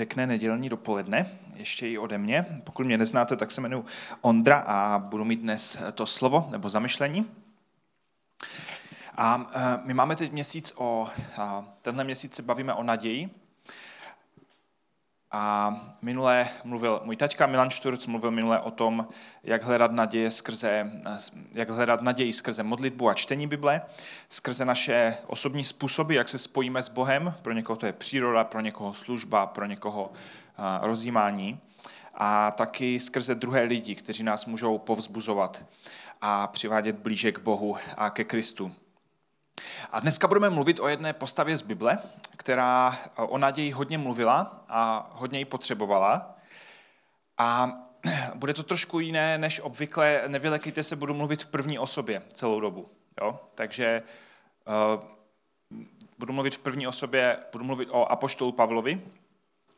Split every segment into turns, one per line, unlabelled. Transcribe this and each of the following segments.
Pěkné nedělní dopoledne, ještě i ode mě. Pokud mě neznáte, tak se jmenuji Ondra a budu mít dnes to slovo nebo zamyšlení. A e, my máme teď měsíc o, tenhle měsíc se bavíme o naději. A minule mluvil můj taťka Milan Šturc, mluvil minule o tom, jak hledat, naděje skrze, jak hledat naději skrze modlitbu a čtení Bible, skrze naše osobní způsoby, jak se spojíme s Bohem. Pro někoho to je příroda, pro někoho služba, pro někoho rozjímání. A taky skrze druhé lidi, kteří nás můžou povzbuzovat a přivádět blíže k Bohu a ke Kristu. A dneska budeme mluvit o jedné postavě z Bible, která o naději hodně mluvila a hodně ji potřebovala. A bude to trošku jiné než obvykle. Nevylekejte se, budu mluvit v první osobě celou dobu. Jo? Takže uh, budu mluvit v první osobě, budu mluvit o apoštolu Pavlovi,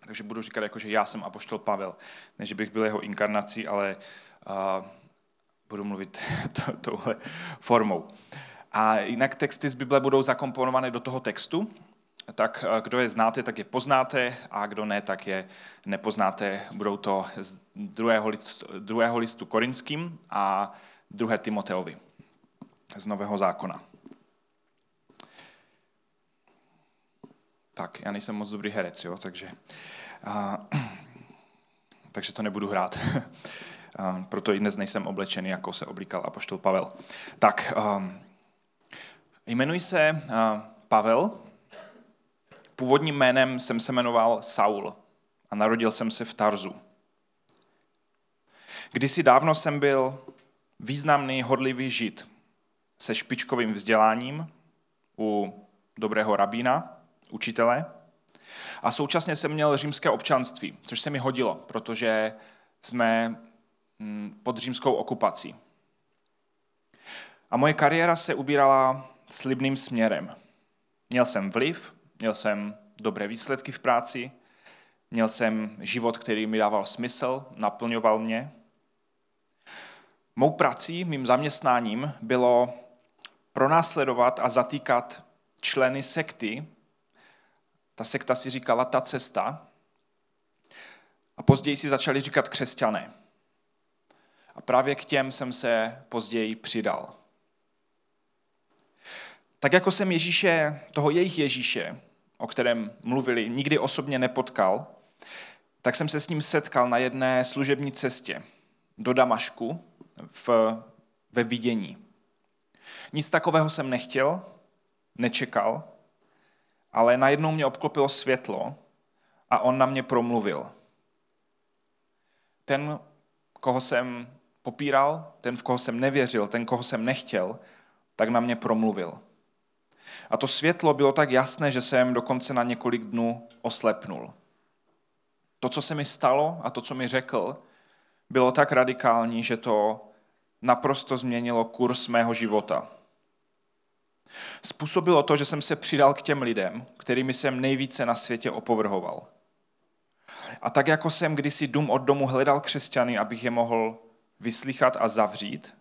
takže budu říkat jako, že já jsem apoštol Pavel, než bych byl jeho inkarnací, ale uh, budu mluvit to, touhle formou. A jinak texty z Bible budou zakomponované do toho textu, tak eh, kdo je znáte, tak je poznáte a kdo ne, tak je nepoznáte. Budou to z druhého listu, druhého listu korinským a druhé Timoteovi z Nového zákona. Tak, já nejsem moc dobrý herec, jo, takže, a, takže to nebudu hrát. a, proto i dnes nejsem oblečený, jako se oblíkal apoštol Pavel. Tak, a, jmenuji se a, Pavel, Původním jménem jsem se jmenoval Saul a narodil jsem se v Tarzu. Kdysi dávno jsem byl významný, hodlivý žid se špičkovým vzděláním u dobrého rabína, učitele, a současně jsem měl římské občanství, což se mi hodilo, protože jsme mm, pod římskou okupací. A moje kariéra se ubírala slibným směrem. Měl jsem vliv, měl jsem dobré výsledky v práci, měl jsem život, který mi dával smysl, naplňoval mě. Mou prací, mým zaměstnáním bylo pronásledovat a zatýkat členy sekty. Ta sekta si říkala ta cesta. A později si začali říkat křesťané. A právě k těm jsem se později přidal. Tak jako jsem Ježíše, toho jejich Ježíše, o kterém mluvili, nikdy osobně nepotkal, tak jsem se s ním setkal na jedné služební cestě do Damašku v, ve vidění. Nic takového jsem nechtěl, nečekal, ale najednou mě obklopilo světlo a on na mě promluvil. Ten, koho jsem popíral, ten, v koho jsem nevěřil, ten, koho jsem nechtěl, tak na mě promluvil. A to světlo bylo tak jasné, že jsem dokonce na několik dnů oslepnul. To, co se mi stalo a to, co mi řekl, bylo tak radikální, že to naprosto změnilo kurz mého života. Způsobilo to, že jsem se přidal k těm lidem, kterými jsem nejvíce na světě opovrhoval. A tak jako jsem kdysi dům od domu hledal křesťany, abych je mohl vyslychat a zavřít,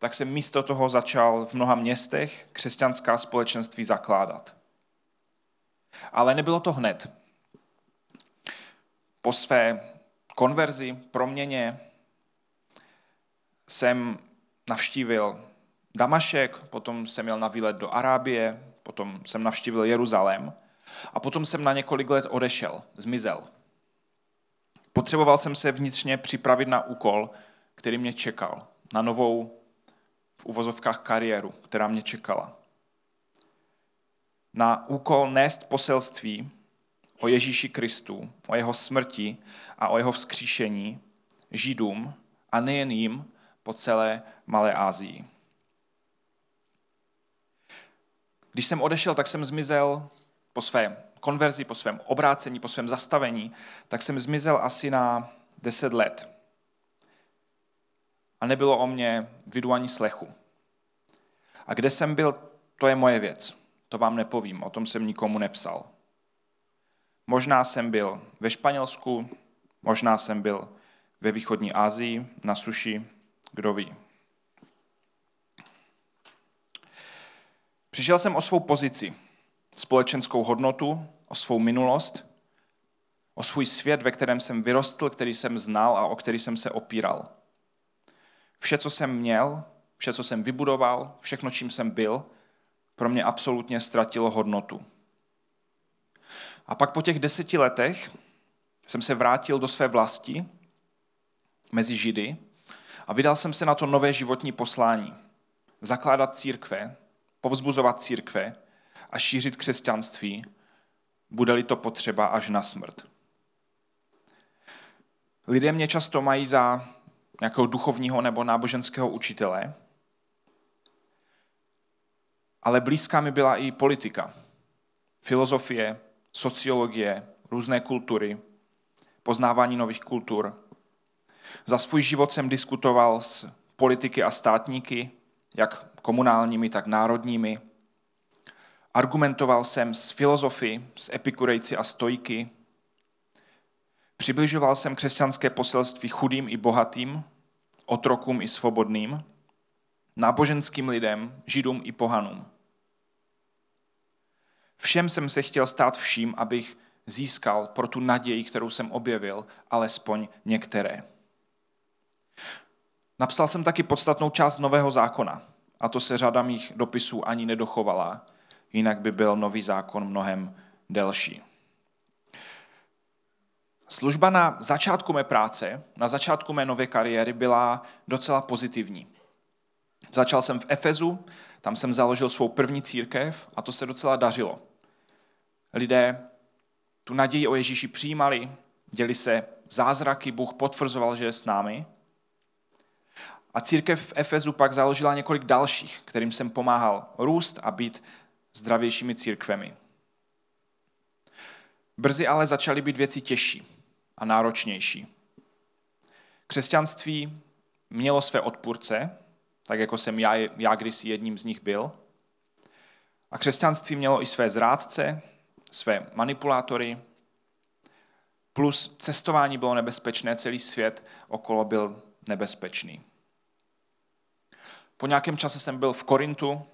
tak jsem místo toho začal v mnoha městech křesťanská společenství zakládat. Ale nebylo to hned. Po své konverzi, proměně jsem navštívil Damašek, potom jsem jel na výlet do Arábie, potom jsem navštívil Jeruzalém a potom jsem na několik let odešel, zmizel. Potřeboval jsem se vnitřně připravit na úkol, který mě čekal, na novou v uvozovkách kariéru, která mě čekala. Na úkol nést poselství o Ježíši Kristu, o jeho smrti a o jeho vzkříšení Židům a nejen jim po celé Malé Ázii. Když jsem odešel, tak jsem zmizel po své konverzi, po svém obrácení, po svém zastavení, tak jsem zmizel asi na deset let a nebylo o mě vidu ani slechu. A kde jsem byl, to je moje věc. To vám nepovím, o tom jsem nikomu nepsal. Možná jsem byl ve Španělsku, možná jsem byl ve východní Asii, na suši, kdo ví. Přišel jsem o svou pozici, společenskou hodnotu, o svou minulost o svůj svět, ve kterém jsem vyrostl, který jsem znal a o který jsem se opíral. Vše, co jsem měl, vše, co jsem vybudoval, všechno, čím jsem byl, pro mě absolutně ztratilo hodnotu. A pak po těch deseti letech jsem se vrátil do své vlasti mezi Židy a vydal jsem se na to nové životní poslání. Zakládat církve, povzbuzovat církve a šířit křesťanství, bude-li to potřeba až na smrt. Lidé mě často mají za nějakého duchovního nebo náboženského učitele, ale blízká mi byla i politika, filozofie, sociologie, různé kultury, poznávání nových kultur. Za svůj život jsem diskutoval s politiky a státníky, jak komunálními, tak národními. Argumentoval jsem s filozofy, s epikurejci a stojky. Přibližoval jsem křesťanské poselství chudým i bohatým, otrokům i svobodným, náboženským lidem, židům i pohanům. Všem jsem se chtěl stát vším, abych získal pro tu naději, kterou jsem objevil, alespoň některé. Napsal jsem taky podstatnou část Nového zákona, a to se řada mých dopisů ani nedochovala, jinak by byl Nový zákon mnohem delší. Služba na začátku mé práce, na začátku mé nové kariéry byla docela pozitivní. Začal jsem v Efezu, tam jsem založil svou první církev a to se docela dařilo. Lidé tu naději o Ježíši přijímali, děli se zázraky, Bůh potvrzoval, že je s námi. A církev v Efezu pak založila několik dalších, kterým jsem pomáhal růst a být zdravějšími církvemi. Brzy ale začaly být věci těžší a náročnější. Křesťanství mělo své odpůrce, tak jako jsem já, já kdysi jedním z nich byl. A křesťanství mělo i své zrádce, své manipulátory, plus cestování bylo nebezpečné, celý svět okolo byl nebezpečný. Po nějakém čase jsem byl v Korintu,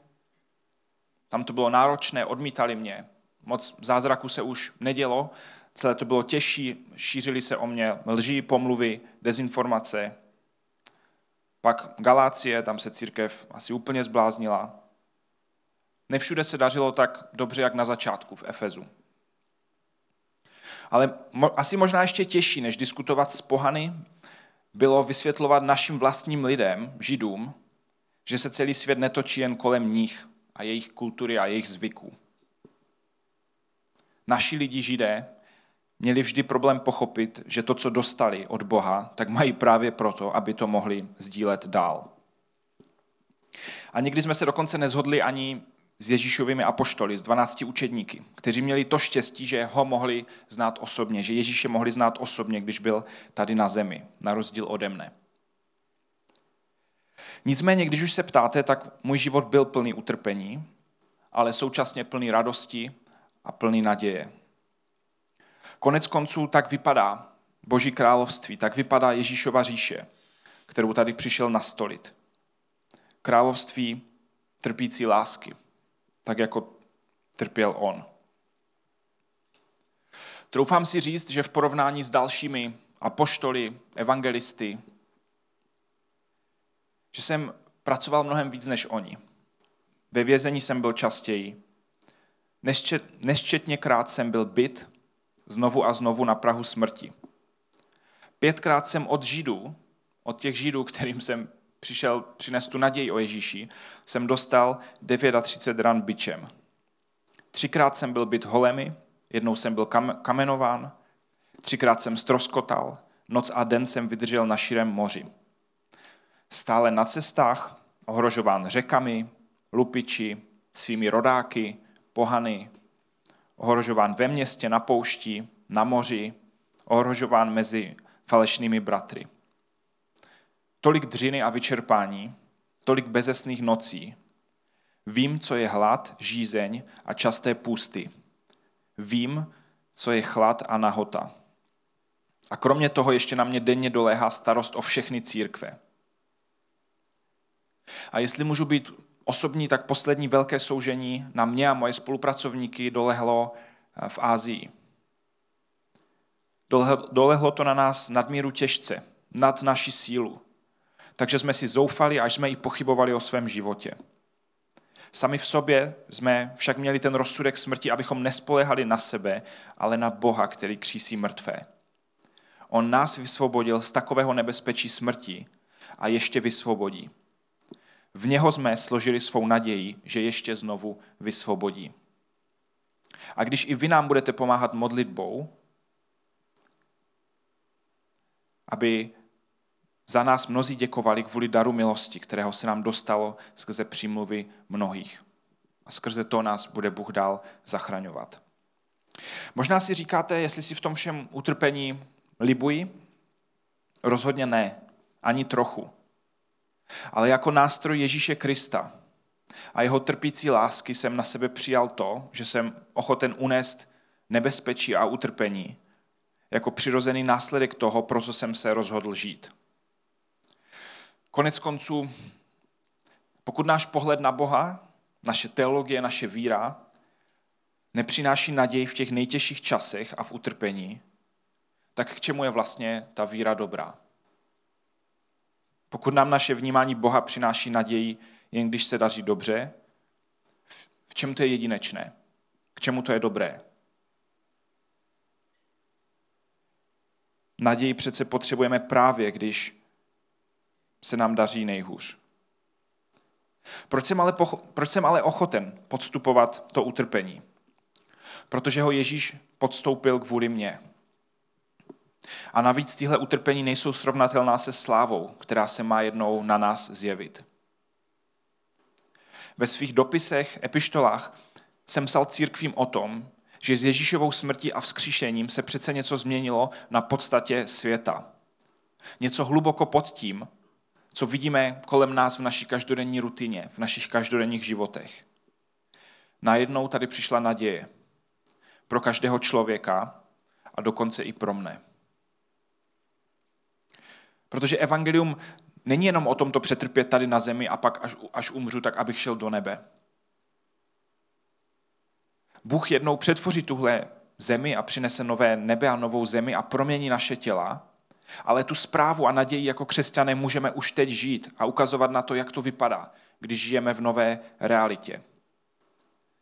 tam to bylo náročné, odmítali mě. Moc zázraku se už nedělo, celé to bylo těžší, šířili se o mě lží, pomluvy, dezinformace. Pak Galácie, tam se církev asi úplně zbláznila. Nevšude se dařilo tak dobře, jak na začátku v Efezu. Ale asi možná ještě těžší, než diskutovat s pohany, bylo vysvětlovat našim vlastním lidem, židům, že se celý svět netočí jen kolem nich a jejich kultury a jejich zvyků. Naši lidi židé měli vždy problém pochopit, že to, co dostali od Boha, tak mají právě proto, aby to mohli sdílet dál. A někdy jsme se dokonce nezhodli ani s Ježíšovými apoštoly, s 12 učedníky, kteří měli to štěstí, že ho mohli znát osobně, že Ježíše mohli znát osobně, když byl tady na zemi, na rozdíl ode mne. Nicméně, když už se ptáte, tak můj život byl plný utrpení, ale současně plný radosti a plný naděje. Konec konců tak vypadá Boží království, tak vypadá Ježíšova říše, kterou tady přišel nastolit. Království trpící lásky, tak jako trpěl on. Troufám si říct, že v porovnání s dalšími apoštoly, evangelisty, že jsem pracoval mnohem víc než oni. Ve vězení jsem byl častěji. Nesčetněkrát jsem byl byt znovu a znovu na Prahu smrti. Pětkrát jsem od Židů, od těch Židů, kterým jsem přišel přinést tu naději o Ježíši, jsem dostal 39 ran byčem. Třikrát jsem byl byt holemi, jednou jsem byl kamenován, třikrát jsem stroskotal, noc a den jsem vydržel na širém moři. Stále na cestách, ohrožován řekami, lupiči, svými rodáky, pohany, ohrožován ve městě, na poušti, na moři, ohrožován mezi falešnými bratry. Tolik dřiny a vyčerpání, tolik bezesných nocí. Vím, co je hlad, žízeň a časté půsty. Vím, co je chlad a nahota. A kromě toho ještě na mě denně doléhá starost o všechny církve. A jestli můžu být osobní, tak poslední velké soužení na mě a moje spolupracovníky dolehlo eh, v Ázii. Dolehlo to na nás nadmíru těžce, nad naši sílu. Takže jsme si zoufali, až jsme i pochybovali o svém životě. Sami v sobě jsme však měli ten rozsudek smrti, abychom nespolehali na sebe, ale na Boha, který křísí mrtvé. On nás vysvobodil z takového nebezpečí smrti a ještě vysvobodí. V něho jsme složili svou naději, že ještě znovu vysvobodí. A když i vy nám budete pomáhat modlitbou, aby za nás mnozí děkovali kvůli daru milosti, kterého se nám dostalo skrze přímluvy mnohých. A skrze to nás bude Bůh dál zachraňovat. Možná si říkáte, jestli si v tom všem utrpení libuji? Rozhodně ne, ani trochu. Ale jako nástroj Ježíše Krista a jeho trpící lásky jsem na sebe přijal to, že jsem ochoten unést nebezpečí a utrpení jako přirozený následek toho, pro co jsem se rozhodl žít. Konec konců, pokud náš pohled na Boha, naše teologie, naše víra nepřináší naději v těch nejtěžších časech a v utrpení, tak k čemu je vlastně ta víra dobrá? Pokud nám naše vnímání Boha přináší naději, jen když se daří dobře, v čem to je jedinečné? K čemu to je dobré? Naději přece potřebujeme právě, když se nám daří nejhůř. Proč jsem, ale, proč jsem ale ochoten podstupovat to utrpení? Protože ho Ježíš podstoupil kvůli mně. A navíc tyhle utrpení nejsou srovnatelná se slávou, která se má jednou na nás zjevit. Ve svých dopisech, epištolách jsem psal církvím o tom, že s Ježíšovou smrtí a vzkříšením se přece něco změnilo na podstatě světa. Něco hluboko pod tím, co vidíme kolem nás v naší každodenní rutině, v našich každodenních životech. Najednou tady přišla naděje pro každého člověka a dokonce i pro mne. Protože evangelium není jenom o tom to přetrpět tady na zemi a pak až, až umřu, tak abych šel do nebe. Bůh jednou přetvoří tuhle zemi a přinese nové nebe a novou zemi a promění naše těla, ale tu zprávu a naději jako křesťané můžeme už teď žít a ukazovat na to, jak to vypadá, když žijeme v nové realitě.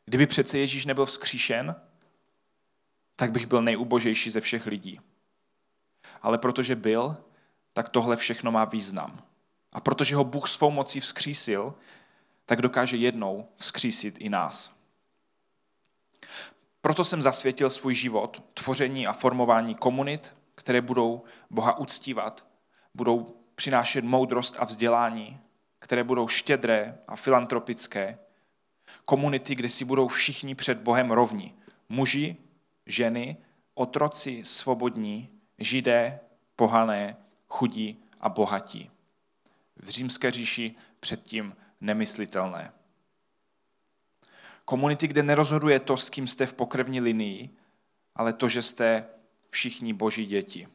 Kdyby přece Ježíš nebyl vzkříšen, tak bych byl nejubožejší ze všech lidí. Ale protože byl, tak tohle všechno má význam. A protože ho Bůh svou mocí vzkřísil, tak dokáže jednou vzkřísit i nás. Proto jsem zasvětil svůj život tvoření a formování komunit, které budou Boha uctívat, budou přinášet moudrost a vzdělání, které budou štědré a filantropické, komunity, kde si budou všichni před Bohem rovni. Muži, ženy, otroci, svobodní, židé, pohané, chudí a bohatí. V římské říši předtím nemyslitelné. Komunity, kde nerozhoduje to, s kým jste v pokrevní linii, ale to, že jste všichni boží děti.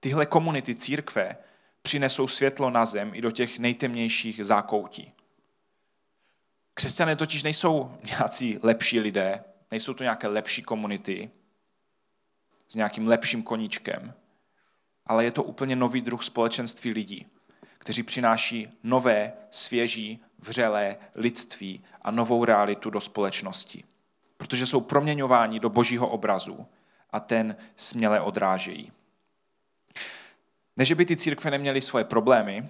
Tyhle komunity církve přinesou světlo na zem i do těch nejtemnějších zákoutí. Křesťané totiž nejsou nějací lepší lidé, nejsou to nějaké lepší komunity s nějakým lepším koníčkem, ale je to úplně nový druh společenství lidí, kteří přináší nové, svěží, vřelé lidství a novou realitu do společnosti. Protože jsou proměňováni do božího obrazu a ten směle odrážejí. Ne, že by ty církve neměly svoje problémy,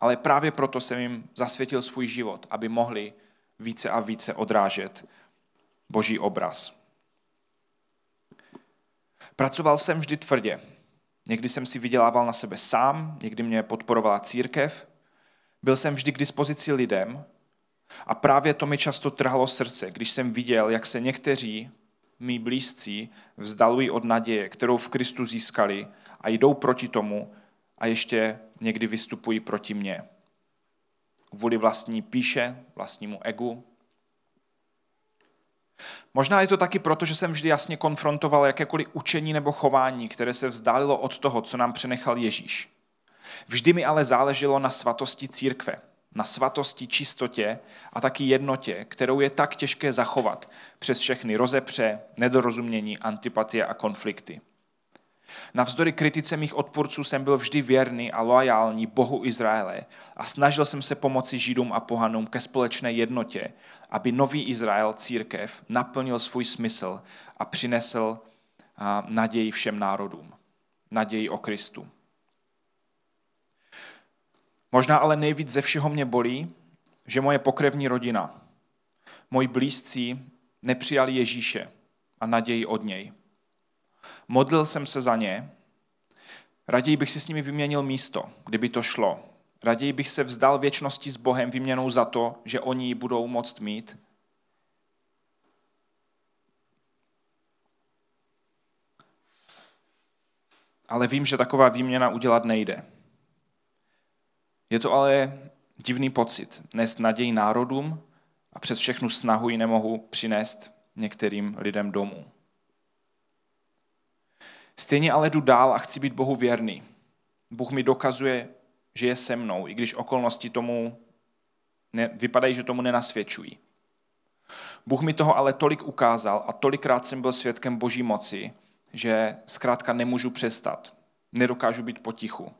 ale právě proto jsem jim zasvětil svůj život, aby mohli více a více odrážet boží obraz. Pracoval jsem vždy tvrdě. Někdy jsem si vydělával na sebe sám, někdy mě podporovala církev. Byl jsem vždy k dispozici lidem a právě to mi často trhalo srdce, když jsem viděl, jak se někteří mý blízcí vzdalují od naděje, kterou v Kristu získali a jdou proti tomu a ještě někdy vystupují proti mně. Kvůli vlastní píše, vlastnímu egu. Možná je to taky proto, že jsem vždy jasně konfrontoval jakékoliv učení nebo chování, které se vzdálilo od toho, co nám přenechal Ježíš. Vždy mi ale záleželo na svatosti církve, na svatosti, čistotě a taky jednotě, kterou je tak těžké zachovat přes všechny rozepře, nedorozumění, antipatie a konflikty. Navzdory kritice mých odpůrců jsem byl vždy věrný a loajální Bohu Izraele a snažil jsem se pomoci Židům a pohanům ke společné jednotě, aby nový Izrael, církev, naplnil svůj smysl a přinesl naději všem národům. Naději o Kristu. Možná ale nejvíc ze všeho mě bolí, že moje pokrevní rodina, moji blízcí nepřijali Ježíše a naději od něj. Modlil jsem se za ně. Raději bych si s nimi vyměnil místo, kdyby to šlo. Raději bych se vzdal věčnosti s Bohem výměnou za to, že oni ji budou moct mít. Ale vím, že taková výměna udělat nejde. Je to ale divný pocit, nést naději národům a přes všechnu snahu ji nemohu přinést některým lidem domů. Stejně ale jdu dál a chci být Bohu věrný. Bůh mi dokazuje, že je se mnou, i když okolnosti tomu ne, vypadají, že tomu nenasvědčují. Bůh mi toho ale tolik ukázal a tolikrát jsem byl svědkem Boží moci, že zkrátka nemůžu přestat. Nedokážu být potichu.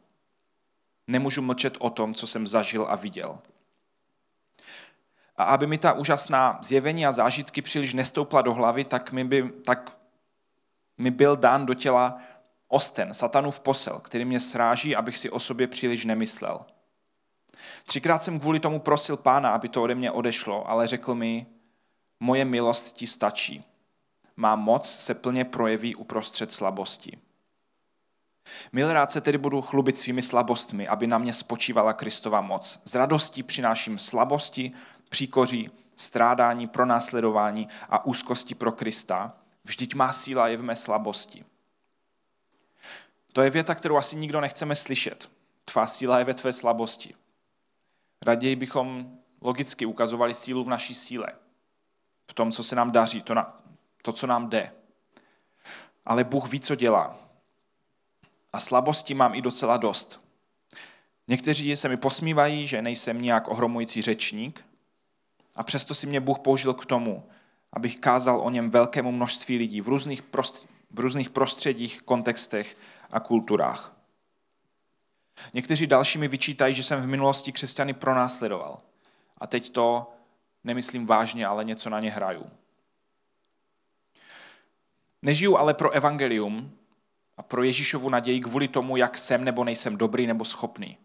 Nemůžu mlčet o tom, co jsem zažil a viděl. A aby mi ta úžasná zjevení a zážitky příliš nestoupla do hlavy, tak mi, by, tak mi byl dán do těla osten, satanův posel, který mě sráží, abych si o sobě příliš nemyslel. Třikrát jsem kvůli tomu prosil pána, aby to ode mě odešlo, ale řekl mi, moje milost ti stačí. Má moc se plně projeví uprostřed slabosti. Milrád se tedy budu chlubit svými slabostmi, aby na mě spočívala Kristova moc. Z radostí přináším slabosti, příkoří, strádání, pronásledování a úzkosti pro Krista. Vždyť má síla je v mé slabosti. To je věta, kterou asi nikdo nechceme slyšet. Tvá síla je ve tvé slabosti. Raději bychom logicky ukazovali sílu v naší síle. V tom, co se nám daří, to, na, to co nám jde. Ale Bůh ví, co dělá. A slabosti mám i docela dost. Někteří se mi posmívají, že nejsem nějak ohromující řečník, a přesto si mě Bůh použil k tomu, abych kázal o něm velkému množství lidí v různých, prost, v různých prostředích, kontextech a kulturách. Někteří další mi vyčítají, že jsem v minulosti křesťany pronásledoval. A teď to nemyslím vážně, ale něco na ně hraju. Nežiju ale pro evangelium a pro Ježíšovu naději kvůli tomu, jak jsem nebo nejsem dobrý nebo schopný.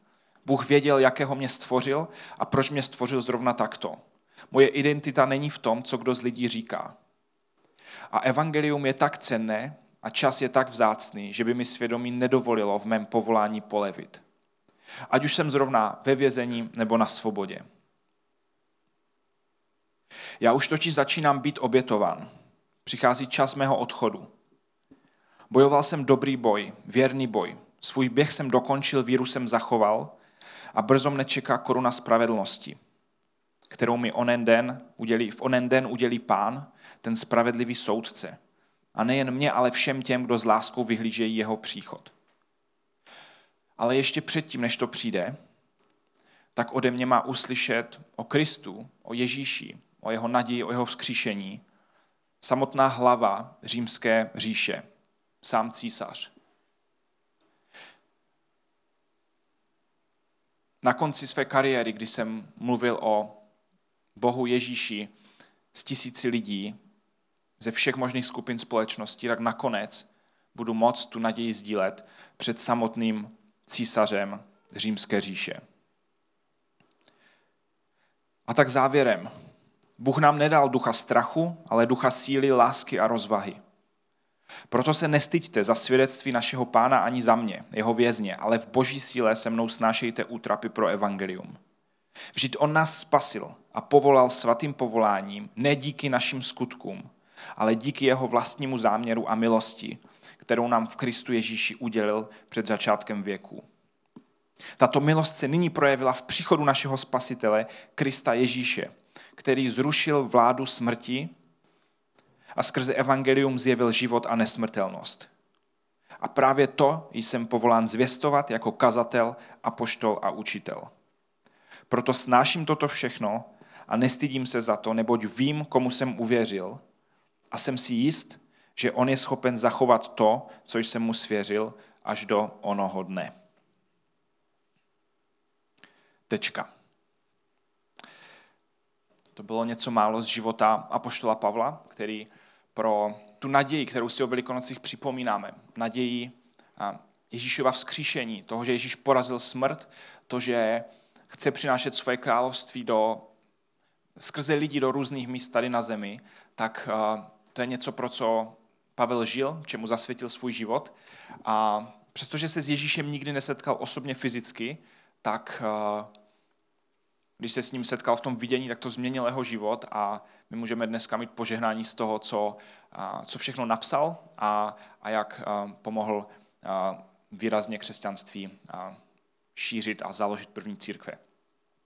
Bůh věděl, jakého mě stvořil a proč mě stvořil zrovna takto. Moje identita není v tom, co kdo z lidí říká. A evangelium je tak cenné a čas je tak vzácný, že by mi svědomí nedovolilo v mém povolání polevit. Ať už jsem zrovna ve vězení nebo na svobodě. Já už totiž začínám být obětován. Přichází čas mého odchodu. Bojoval jsem dobrý boj, věrný boj. Svůj běh jsem dokončil, víru jsem zachoval a brzo mne čeká koruna spravedlnosti kterou mi onen den udělí, v onen den udělí pán, ten spravedlivý soudce. A nejen mě, ale všem těm, kdo s láskou vyhlížejí jeho příchod. Ale ještě předtím, než to přijde, tak ode mě má uslyšet o Kristu, o Ježíši, o jeho naději, o jeho vzkříšení, samotná hlava římské říše, sám císař. Na konci své kariéry, kdy jsem mluvil o Bohu Ježíši z tisíci lidí ze všech možných skupin společnosti, tak nakonec budu moct tu naději sdílet před samotným císařem římské říše. A tak závěrem. Bůh nám nedal ducha strachu, ale ducha síly, lásky a rozvahy. Proto se nestyďte za svědectví našeho pána ani za mě, jeho vězně, ale v boží síle se mnou snášejte útrapy pro evangelium. Vždyť on nás spasil a povolal svatým povoláním, ne díky našim skutkům, ale díky jeho vlastnímu záměru a milosti, kterou nám v Kristu Ježíši udělil před začátkem věku. Tato milost se nyní projevila v příchodu našeho spasitele, Krista Ježíše, který zrušil vládu smrti a skrze evangelium zjevil život a nesmrtelnost. A právě to jsem povolán zvěstovat jako kazatel, apoštol a učitel. Proto snáším toto všechno a nestydím se za to, neboť vím, komu jsem uvěřil a jsem si jist, že on je schopen zachovat to, co jsem mu svěřil, až do onoho dne. Tečka. To bylo něco málo z života Apoštola Pavla, který pro tu naději, kterou si o velikonocích připomínáme, naději Ježíšova vzkříšení, toho, že Ježíš porazil smrt, to, že chce přinášet svoje království do, skrze lidi do různých míst tady na zemi, tak to je něco, pro co Pavel žil, čemu zasvětil svůj život. A přestože se s Ježíšem nikdy nesetkal osobně fyzicky, tak když se s ním setkal v tom vidění, tak to změnil jeho život a my můžeme dneska mít požehnání z toho, co, co všechno napsal a, a jak pomohl výrazně křesťanství šířit a založit první církve.